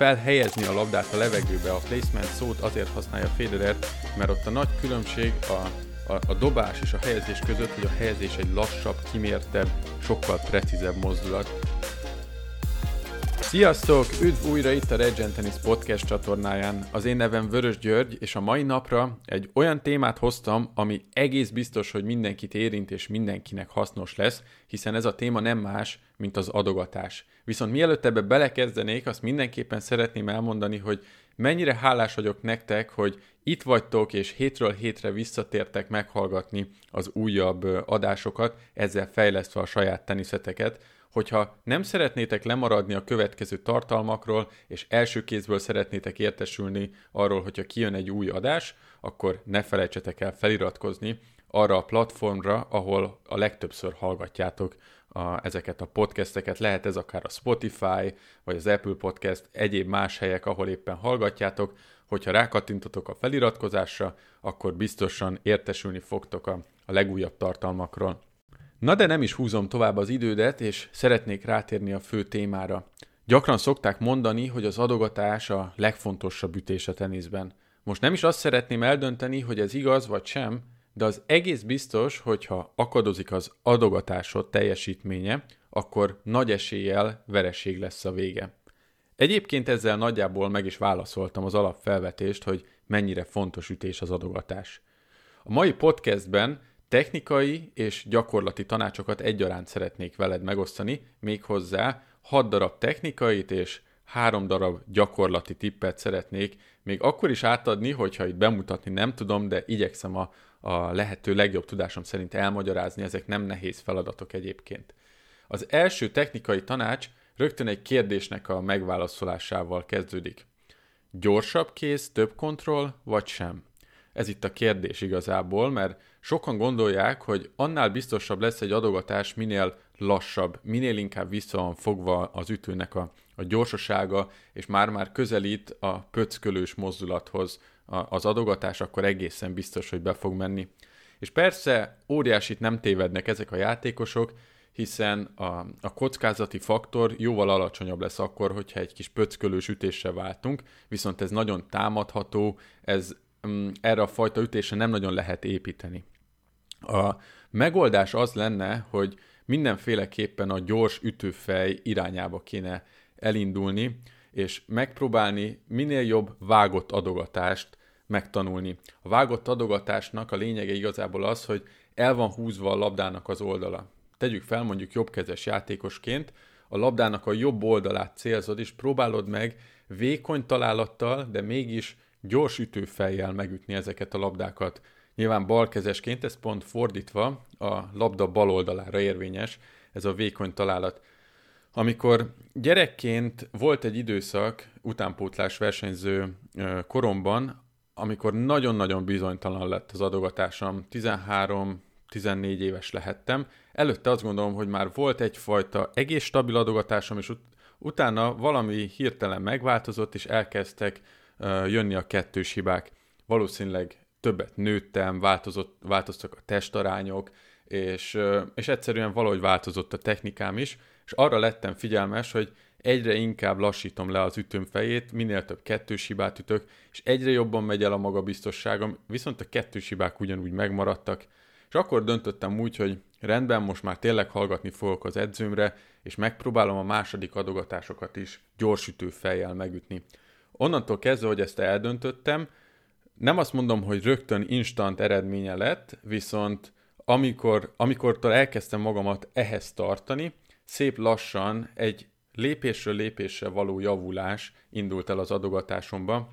felhelyezni a labdát a levegőbe. A placement szót azért használja Federer, mert ott a nagy különbség a, a, a dobás és a helyezés között, hogy a helyezés egy lassabb, kimértebb, sokkal precízebb mozdulat. Sziasztok! Üdv újra itt a Regen Tennis Podcast csatornáján. Az én nevem Vörös György, és a mai napra egy olyan témát hoztam, ami egész biztos, hogy mindenkit érint és mindenkinek hasznos lesz, hiszen ez a téma nem más, mint az adogatás. Viszont mielőtt ebbe belekezdenék, azt mindenképpen szeretném elmondani, hogy mennyire hálás vagyok nektek, hogy itt vagytok, és hétről hétre visszatértek meghallgatni az újabb adásokat, ezzel fejlesztve a saját teniszeteket. Hogyha nem szeretnétek lemaradni a következő tartalmakról, és első kézből szeretnétek értesülni arról, hogyha kijön egy új adás, akkor ne felejtsetek el feliratkozni arra a platformra, ahol a legtöbbször hallgatjátok a, ezeket a podcasteket. Lehet ez akár a Spotify, vagy az Apple Podcast, egyéb más helyek, ahol éppen hallgatjátok. Hogyha rákattintotok a feliratkozásra, akkor biztosan értesülni fogtok a, a legújabb tartalmakról. Na de nem is húzom tovább az idődet, és szeretnék rátérni a fő témára. Gyakran szokták mondani, hogy az adogatás a legfontosabb ütés a teniszben. Most nem is azt szeretném eldönteni, hogy ez igaz vagy sem, de az egész biztos, hogyha akadozik az adogatásod teljesítménye, akkor nagy eséllyel vereség lesz a vége. Egyébként ezzel nagyjából meg is válaszoltam az alapfelvetést, hogy mennyire fontos ütés az adogatás. A mai podcastben technikai és gyakorlati tanácsokat egyaránt szeretnék veled megosztani, méghozzá 6 darab technikait és 3 darab gyakorlati tippet szeretnék még akkor is átadni, hogyha itt bemutatni nem tudom, de igyekszem a a lehető legjobb tudásom szerint elmagyarázni, ezek nem nehéz feladatok egyébként. Az első technikai tanács rögtön egy kérdésnek a megválaszolásával kezdődik. Gyorsabb kéz, több kontroll, vagy sem? Ez itt a kérdés igazából, mert sokan gondolják, hogy annál biztosabb lesz egy adogatás, minél lassabb, minél inkább vissza van fogva az ütőnek a, a gyorsasága, és már-már közelít a pöckölős mozdulathoz, az adogatás, akkor egészen biztos, hogy be fog menni. És persze óriásit nem tévednek ezek a játékosok, hiszen a, a kockázati faktor jóval alacsonyabb lesz akkor, hogyha egy kis pöckölős ütéssel váltunk, viszont ez nagyon támadható, ez erre a fajta ütésre nem nagyon lehet építeni. A megoldás az lenne, hogy mindenféleképpen a gyors ütőfej irányába kéne elindulni, és megpróbálni minél jobb vágott adogatást megtanulni. A vágott adogatásnak a lényege igazából az, hogy el van húzva a labdának az oldala. Tegyük fel mondjuk jobbkezes játékosként, a labdának a jobb oldalát célzod, és próbálod meg vékony találattal, de mégis gyors ütőfejjel megütni ezeket a labdákat. Nyilván balkezesként ez pont fordítva a labda bal oldalára érvényes, ez a vékony találat. Amikor gyerekként volt egy időszak, utánpótlás versenyző koromban, amikor nagyon-nagyon bizonytalan lett az adogatásom, 13-14 éves lehettem, előtte azt gondolom, hogy már volt egyfajta egész stabil adogatásom, és ut- utána valami hirtelen megváltozott, és elkezdtek jönni a kettős hibák. Valószínűleg többet nőttem, változott, változtak a testarányok, és, és egyszerűen valahogy változott a technikám is, és arra lettem figyelmes, hogy egyre inkább lassítom le az ütőm fejét, minél több kettős hibát ütök, és egyre jobban megy el a magabiztosságom, viszont a kettős hibák ugyanúgy megmaradtak, és akkor döntöttem úgy, hogy rendben, most már tényleg hallgatni fogok az edzőmre, és megpróbálom a második adogatásokat is gyors fejjel megütni. Onnantól kezdve, hogy ezt eldöntöttem, nem azt mondom, hogy rögtön instant eredménye lett, viszont amikor, amikor elkezdtem magamat ehhez tartani, szép lassan egy lépésről lépésre való javulás indult el az adogatásomba,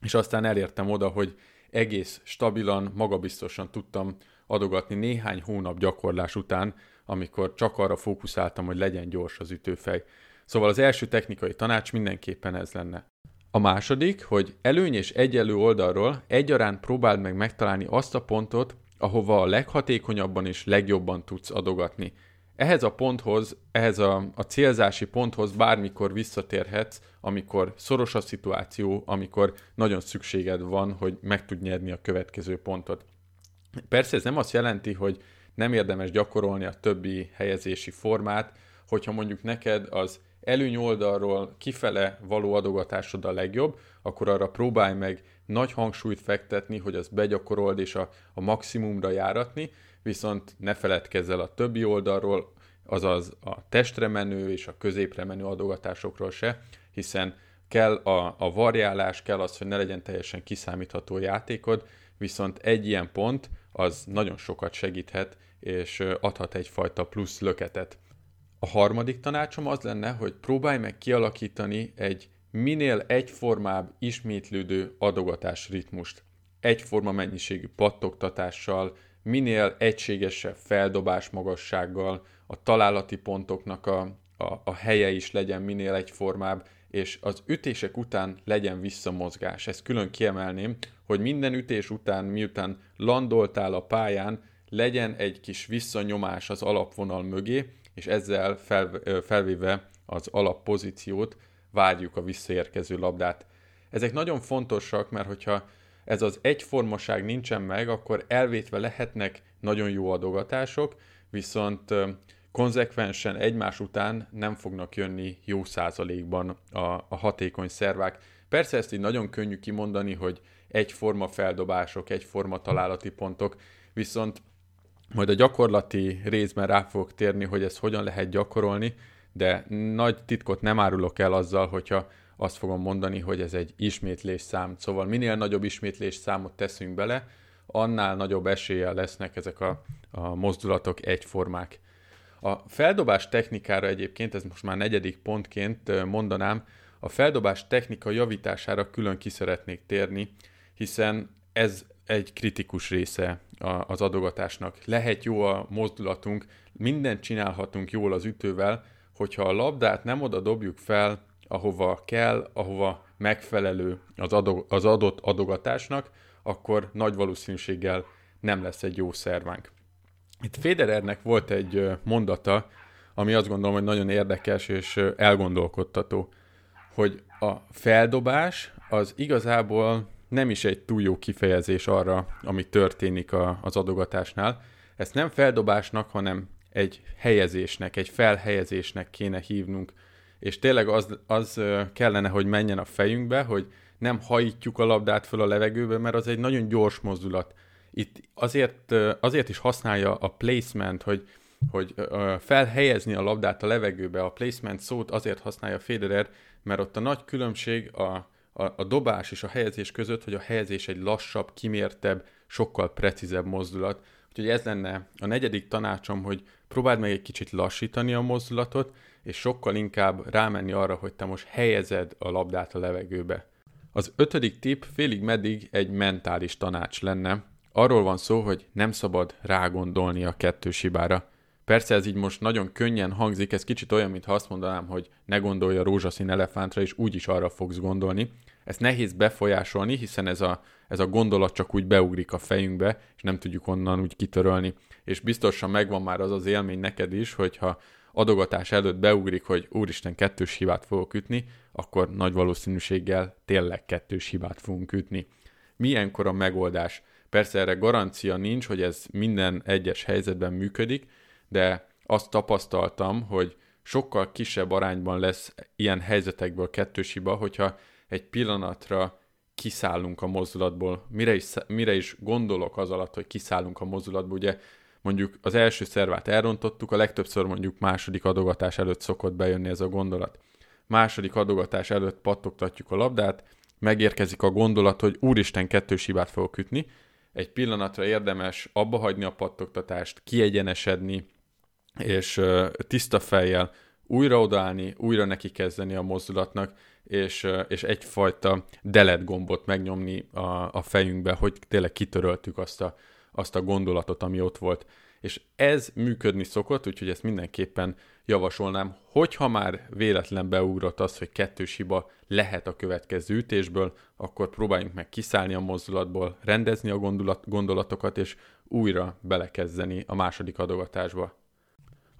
és aztán elértem oda, hogy egész stabilan, magabiztosan tudtam adogatni néhány hónap gyakorlás után, amikor csak arra fókuszáltam, hogy legyen gyors az ütőfej. Szóval az első technikai tanács mindenképpen ez lenne. A második, hogy előny és egyenlő oldalról egyaránt próbáld meg megtalálni azt a pontot, ahova a leghatékonyabban és legjobban tudsz adogatni ehhez a ponthoz, ehhez a, a célzási ponthoz bármikor visszatérhetsz, amikor szoros a szituáció, amikor nagyon szükséged van, hogy meg tud nyerni a következő pontot. Persze ez nem azt jelenti, hogy nem érdemes gyakorolni a többi helyezési formát, hogyha mondjuk neked az előny oldalról kifele való adogatásod a legjobb, akkor arra próbálj meg nagy hangsúlyt fektetni, hogy az begyakorold és a, a maximumra járatni, viszont ne feledkezz el a többi oldalról, azaz a testre menő és a középre menő adogatásokról se, hiszen kell a, a variálás, kell az, hogy ne legyen teljesen kiszámítható játékod, viszont egy ilyen pont az nagyon sokat segíthet, és adhat egyfajta plusz löketet. A harmadik tanácsom az lenne, hogy próbálj meg kialakítani egy minél egyformább, ismétlődő adogatás ritmust. Egyforma mennyiségű pattogtatással, minél egységesebb feldobás magassággal, a találati pontoknak a, a, a helye is legyen minél egyformább, és az ütések után legyen visszamozgás. Ezt külön kiemelném, hogy minden ütés után, miután landoltál a pályán, legyen egy kis visszanyomás az alapvonal mögé, és ezzel fel, felvéve az alappozíciót várjuk a visszaérkező labdát. Ezek nagyon fontosak, mert hogyha ez az egyformaság nincsen meg, akkor elvétve lehetnek nagyon jó adogatások, viszont konzekvensen egymás után nem fognak jönni jó százalékban a, a hatékony szervák. Persze ezt így nagyon könnyű kimondani, hogy egyforma feldobások, egyforma találati pontok, viszont majd a gyakorlati részben rá fogok térni, hogy ezt hogyan lehet gyakorolni, de nagy titkot nem árulok el azzal, hogyha azt fogom mondani, hogy ez egy ismétlés szám. Szóval minél nagyobb ismétlés számot teszünk bele, annál nagyobb eséllyel lesznek ezek a, a mozdulatok egyformák. A feldobás technikára egyébként, ez most már negyedik pontként mondanám, a feldobás technika javítására külön ki szeretnék térni, hiszen ez egy kritikus része az adogatásnak. Lehet jó a mozdulatunk, mindent csinálhatunk jól az ütővel, hogyha a labdát nem oda dobjuk fel, ahova kell, ahova megfelelő az, adog, az adott adogatásnak, akkor nagy valószínűséggel nem lesz egy jó szervánk. Itt Federernek volt egy mondata, ami azt gondolom, hogy nagyon érdekes és elgondolkodtató, hogy a feldobás az igazából nem is egy túl jó kifejezés arra, ami történik a, az adogatásnál. Ezt nem feldobásnak, hanem egy helyezésnek, egy felhelyezésnek kéne hívnunk. És tényleg az, az kellene, hogy menjen a fejünkbe, hogy nem hajítjuk a labdát föl a levegőbe, mert az egy nagyon gyors mozdulat. Itt azért, azért is használja a placement, hogy, hogy felhelyezni a labdát a levegőbe. A placement szót azért használja Federer, mert ott a nagy különbség a, a, a dobás és a helyezés között, hogy a helyezés egy lassabb, kimértebb, sokkal precízebb mozdulat. Úgyhogy ez lenne a negyedik tanácsom, hogy próbáld meg egy kicsit lassítani a mozdulatot, és sokkal inkább rámenni arra, hogy te most helyezed a labdát a levegőbe. Az ötödik tip félig meddig egy mentális tanács lenne. Arról van szó, hogy nem szabad rágondolni a kettős hibára. Persze ez így most nagyon könnyen hangzik, ez kicsit olyan, mintha azt mondanám, hogy ne gondolj a rózsaszín elefántra, és úgyis arra fogsz gondolni. Ezt nehéz befolyásolni, hiszen ez a, ez a gondolat csak úgy beugrik a fejünkbe, és nem tudjuk onnan úgy kitörölni. És biztosan megvan már az az élmény neked is, hogyha adogatás előtt beugrik, hogy úristen kettős hibát fogok ütni, akkor nagy valószínűséggel tényleg kettős hibát fogunk ütni. Milyenkor a megoldás? Persze erre garancia nincs, hogy ez minden egyes helyzetben működik, de azt tapasztaltam, hogy sokkal kisebb arányban lesz ilyen helyzetekből kettős hiba, hogyha egy pillanatra kiszállunk a mozdulatból. Mire is, mire is gondolok az alatt, hogy kiszállunk a mozdulatból, ugye mondjuk az első szervát elrontottuk, a legtöbbször mondjuk második adogatás előtt szokott bejönni ez a gondolat. Második adogatás előtt pattogtatjuk a labdát, megérkezik a gondolat, hogy úristen kettős hibát fogok ütni, egy pillanatra érdemes abba hagyni a pattogtatást, kiegyenesedni, és tiszta fejjel újra odaállni, újra neki kezdeni a mozdulatnak, és, és egyfajta delete gombot megnyomni a, a fejünkbe, hogy tényleg kitöröltük azt a, azt a gondolatot, ami ott volt. És ez működni szokott, úgyhogy ezt mindenképpen javasolnám, hogyha már véletlen beugrott az, hogy kettős hiba lehet a következő ütésből, akkor próbáljunk meg kiszállni a mozdulatból, rendezni a gondolat, gondolatokat, és újra belekezdeni a második adogatásba.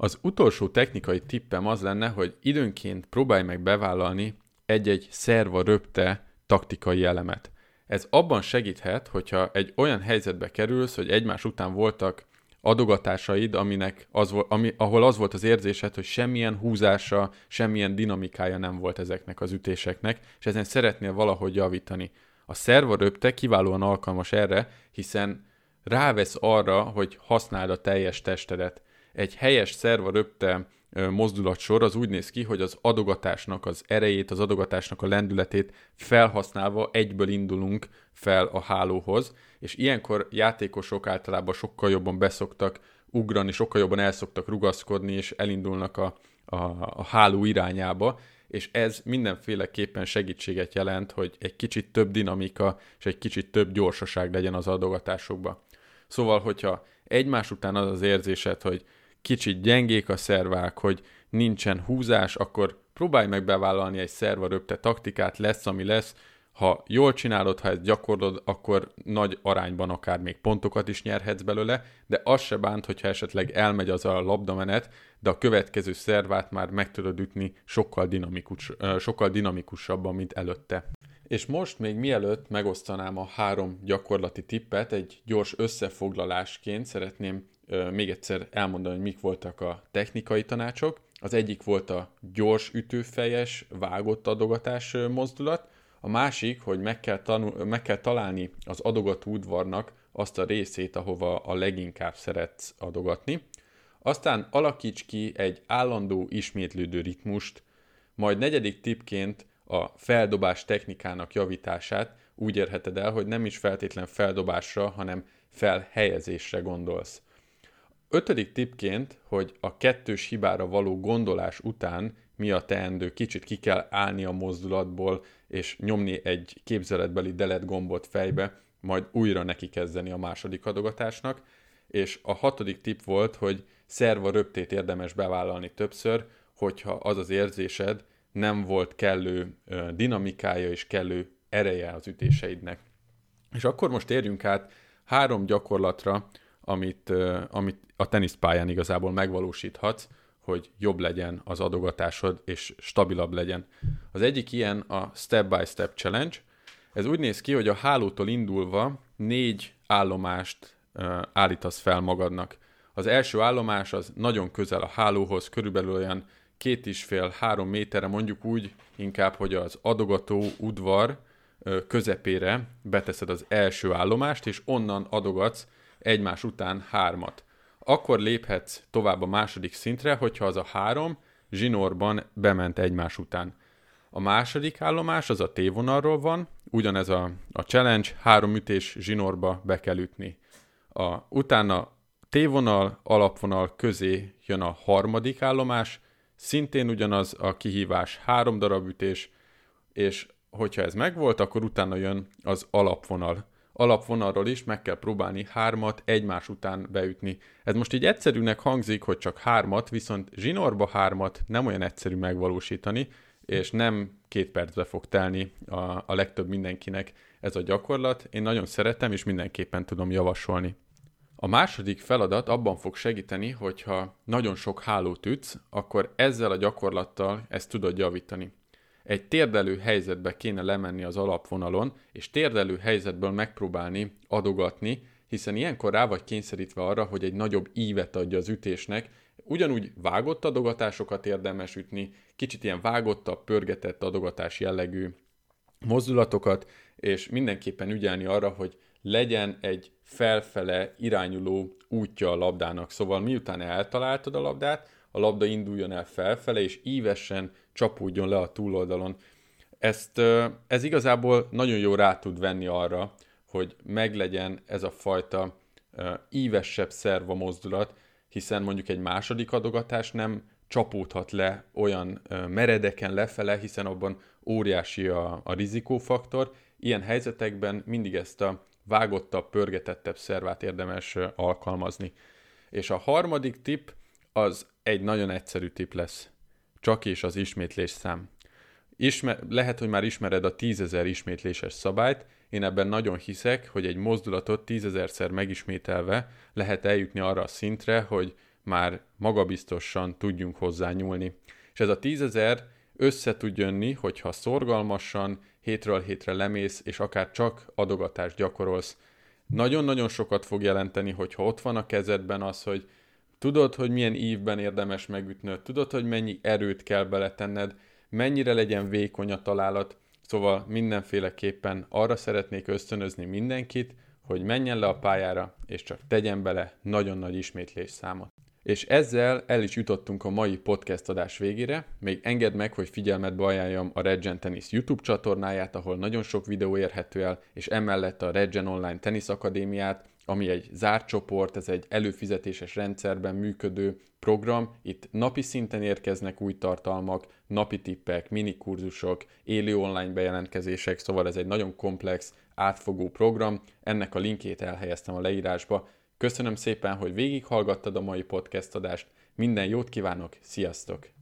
Az utolsó technikai tippem az lenne, hogy időnként próbálj meg bevállalni egy-egy szerva röpte taktikai elemet. Ez abban segíthet, hogyha egy olyan helyzetbe kerülsz, hogy egymás után voltak adogatásaid, aminek az ami, ahol az volt az érzésed, hogy semmilyen húzása, semmilyen dinamikája nem volt ezeknek az ütéseknek, és ezen szeretnél valahogy javítani. A szerva röpte kiválóan alkalmas erre, hiszen rávesz arra, hogy használd a teljes testedet. Egy helyes szerva röpte mozdulatsor az úgy néz ki, hogy az adogatásnak az erejét, az adogatásnak a lendületét felhasználva egyből indulunk fel a hálóhoz, és ilyenkor játékosok általában sokkal jobban beszoktak ugrani, sokkal jobban elszoktak rugaszkodni, és elindulnak a, a, a háló irányába, és ez mindenféleképpen segítséget jelent, hogy egy kicsit több dinamika és egy kicsit több gyorsaság legyen az adogatásokba. Szóval, hogyha egymás után az az érzésed, hogy kicsit gyengék a szervák, hogy nincsen húzás, akkor próbálj meg bevállalni egy szerva röpte taktikát, lesz, ami lesz, ha jól csinálod, ha ezt gyakorlod, akkor nagy arányban akár még pontokat is nyerhetsz belőle, de az se bánt, hogyha esetleg elmegy az a labdamenet, de a következő szervát már meg tudod ütni sokkal, dinamikus, sokkal dinamikusabban, mint előtte. És most még mielőtt megosztanám a három gyakorlati tippet, egy gyors összefoglalásként szeretném még egyszer elmondani, hogy mik voltak a technikai tanácsok. Az egyik volt a gyors ütőfejes, vágott adogatás mozdulat, a másik, hogy meg kell, tanul, meg kell találni az adogató udvarnak azt a részét, ahova a leginkább szeretsz adogatni. Aztán alakíts ki egy állandó ismétlődő ritmust, majd negyedik tipként a feldobás technikának javítását úgy érheted el, hogy nem is feltétlen feldobásra, hanem felhelyezésre gondolsz. Ötödik tipként, hogy a kettős hibára való gondolás után mi a teendő, kicsit ki kell állni a mozdulatból, és nyomni egy képzeletbeli delete gombot fejbe, majd újra neki kezdeni a második adogatásnak. És a hatodik tip volt, hogy szerva röptét érdemes bevállalni többször, hogyha az az érzésed nem volt kellő dinamikája és kellő ereje az ütéseidnek. És akkor most érjünk át három gyakorlatra, amit, amit a teniszpályán igazából megvalósíthatsz, hogy jobb legyen az adogatásod, és stabilabb legyen. Az egyik ilyen a Step by Step Challenge. Ez úgy néz ki, hogy a hálótól indulva négy állomást állítasz fel magadnak. Az első állomás az nagyon közel a hálóhoz, körülbelül olyan két és fél, három méterre, mondjuk úgy inkább, hogy az adogató udvar közepére beteszed az első állomást, és onnan adogatsz egymás után hármat. Akkor léphetsz tovább a második szintre, hogyha az a három zsinórban bement egymás után. A második állomás az a T-vonalról van, ugyanez a, a challenge, három ütés zsinórba be kell ütni. A, utána T-vonal, alapvonal közé jön a harmadik állomás, szintén ugyanaz a kihívás, három darab ütés, és hogyha ez megvolt, akkor utána jön az alapvonal alapvonalról is meg kell próbálni hármat egymás után beütni. Ez most így egyszerűnek hangzik, hogy csak hármat, viszont zsinórba hármat nem olyan egyszerű megvalósítani, és nem két percbe fog telni a, a legtöbb mindenkinek ez a gyakorlat. Én nagyon szeretem, és mindenképpen tudom javasolni. A második feladat abban fog segíteni, hogyha nagyon sok hálót ütsz, akkor ezzel a gyakorlattal ezt tudod javítani egy térdelő helyzetbe kéne lemenni az alapvonalon, és térdelő helyzetből megpróbálni adogatni, hiszen ilyenkor rá vagy kényszerítve arra, hogy egy nagyobb ívet adja az ütésnek, ugyanúgy vágott adogatásokat érdemes ütni, kicsit ilyen vágottabb, pörgetett adogatás jellegű mozdulatokat, és mindenképpen ügyelni arra, hogy legyen egy felfele irányuló útja a labdának. Szóval miután eltaláltad a labdát, a labda induljon el felfele, és ívesen csapódjon le a túloldalon. Ezt, ez igazából nagyon jó rá tud venni arra, hogy meglegyen ez a fajta ívesebb szerva mozdulat, hiszen mondjuk egy második adogatás nem csapódhat le olyan meredeken lefele, hiszen abban óriási a, a rizikófaktor. Ilyen helyzetekben mindig ezt a vágottabb, pörgetettebb szervát érdemes alkalmazni. És a harmadik tip az egy nagyon egyszerű tip lesz. Csak és az ismétlés szám. Ismer, lehet, hogy már ismered a tízezer ismétléses szabályt, én ebben nagyon hiszek, hogy egy mozdulatot tízezerszer megismételve lehet eljutni arra a szintre, hogy már magabiztosan tudjunk hozzá nyúlni. És ez a tízezer össze tud jönni, hogyha szorgalmasan, hétről hétre lemész, és akár csak adogatást gyakorolsz, nagyon-nagyon sokat fog jelenteni, hogyha ott van a kezedben az, hogy tudod, hogy milyen ívben érdemes megütnöd, tudod, hogy mennyi erőt kell beletenned, mennyire legyen vékony a találat, szóval mindenféleképpen arra szeretnék ösztönözni mindenkit, hogy menjen le a pályára, és csak tegyen bele nagyon nagy ismétlés számot. És ezzel el is jutottunk a mai podcast adás végére. Még engedd meg, hogy figyelmetbe ajánljam a Regen Tennis YouTube csatornáját, ahol nagyon sok videó érhető el, és emellett a Regen Online Tennis Akadémiát, ami egy zárt csoport, ez egy előfizetéses rendszerben működő program. Itt napi szinten érkeznek új tartalmak, napi tippek, minikurzusok, élő online bejelentkezések, szóval ez egy nagyon komplex, átfogó program. Ennek a linkét elhelyeztem a leírásba. Köszönöm szépen, hogy végighallgattad a mai podcast adást. Minden jót kívánok, sziasztok!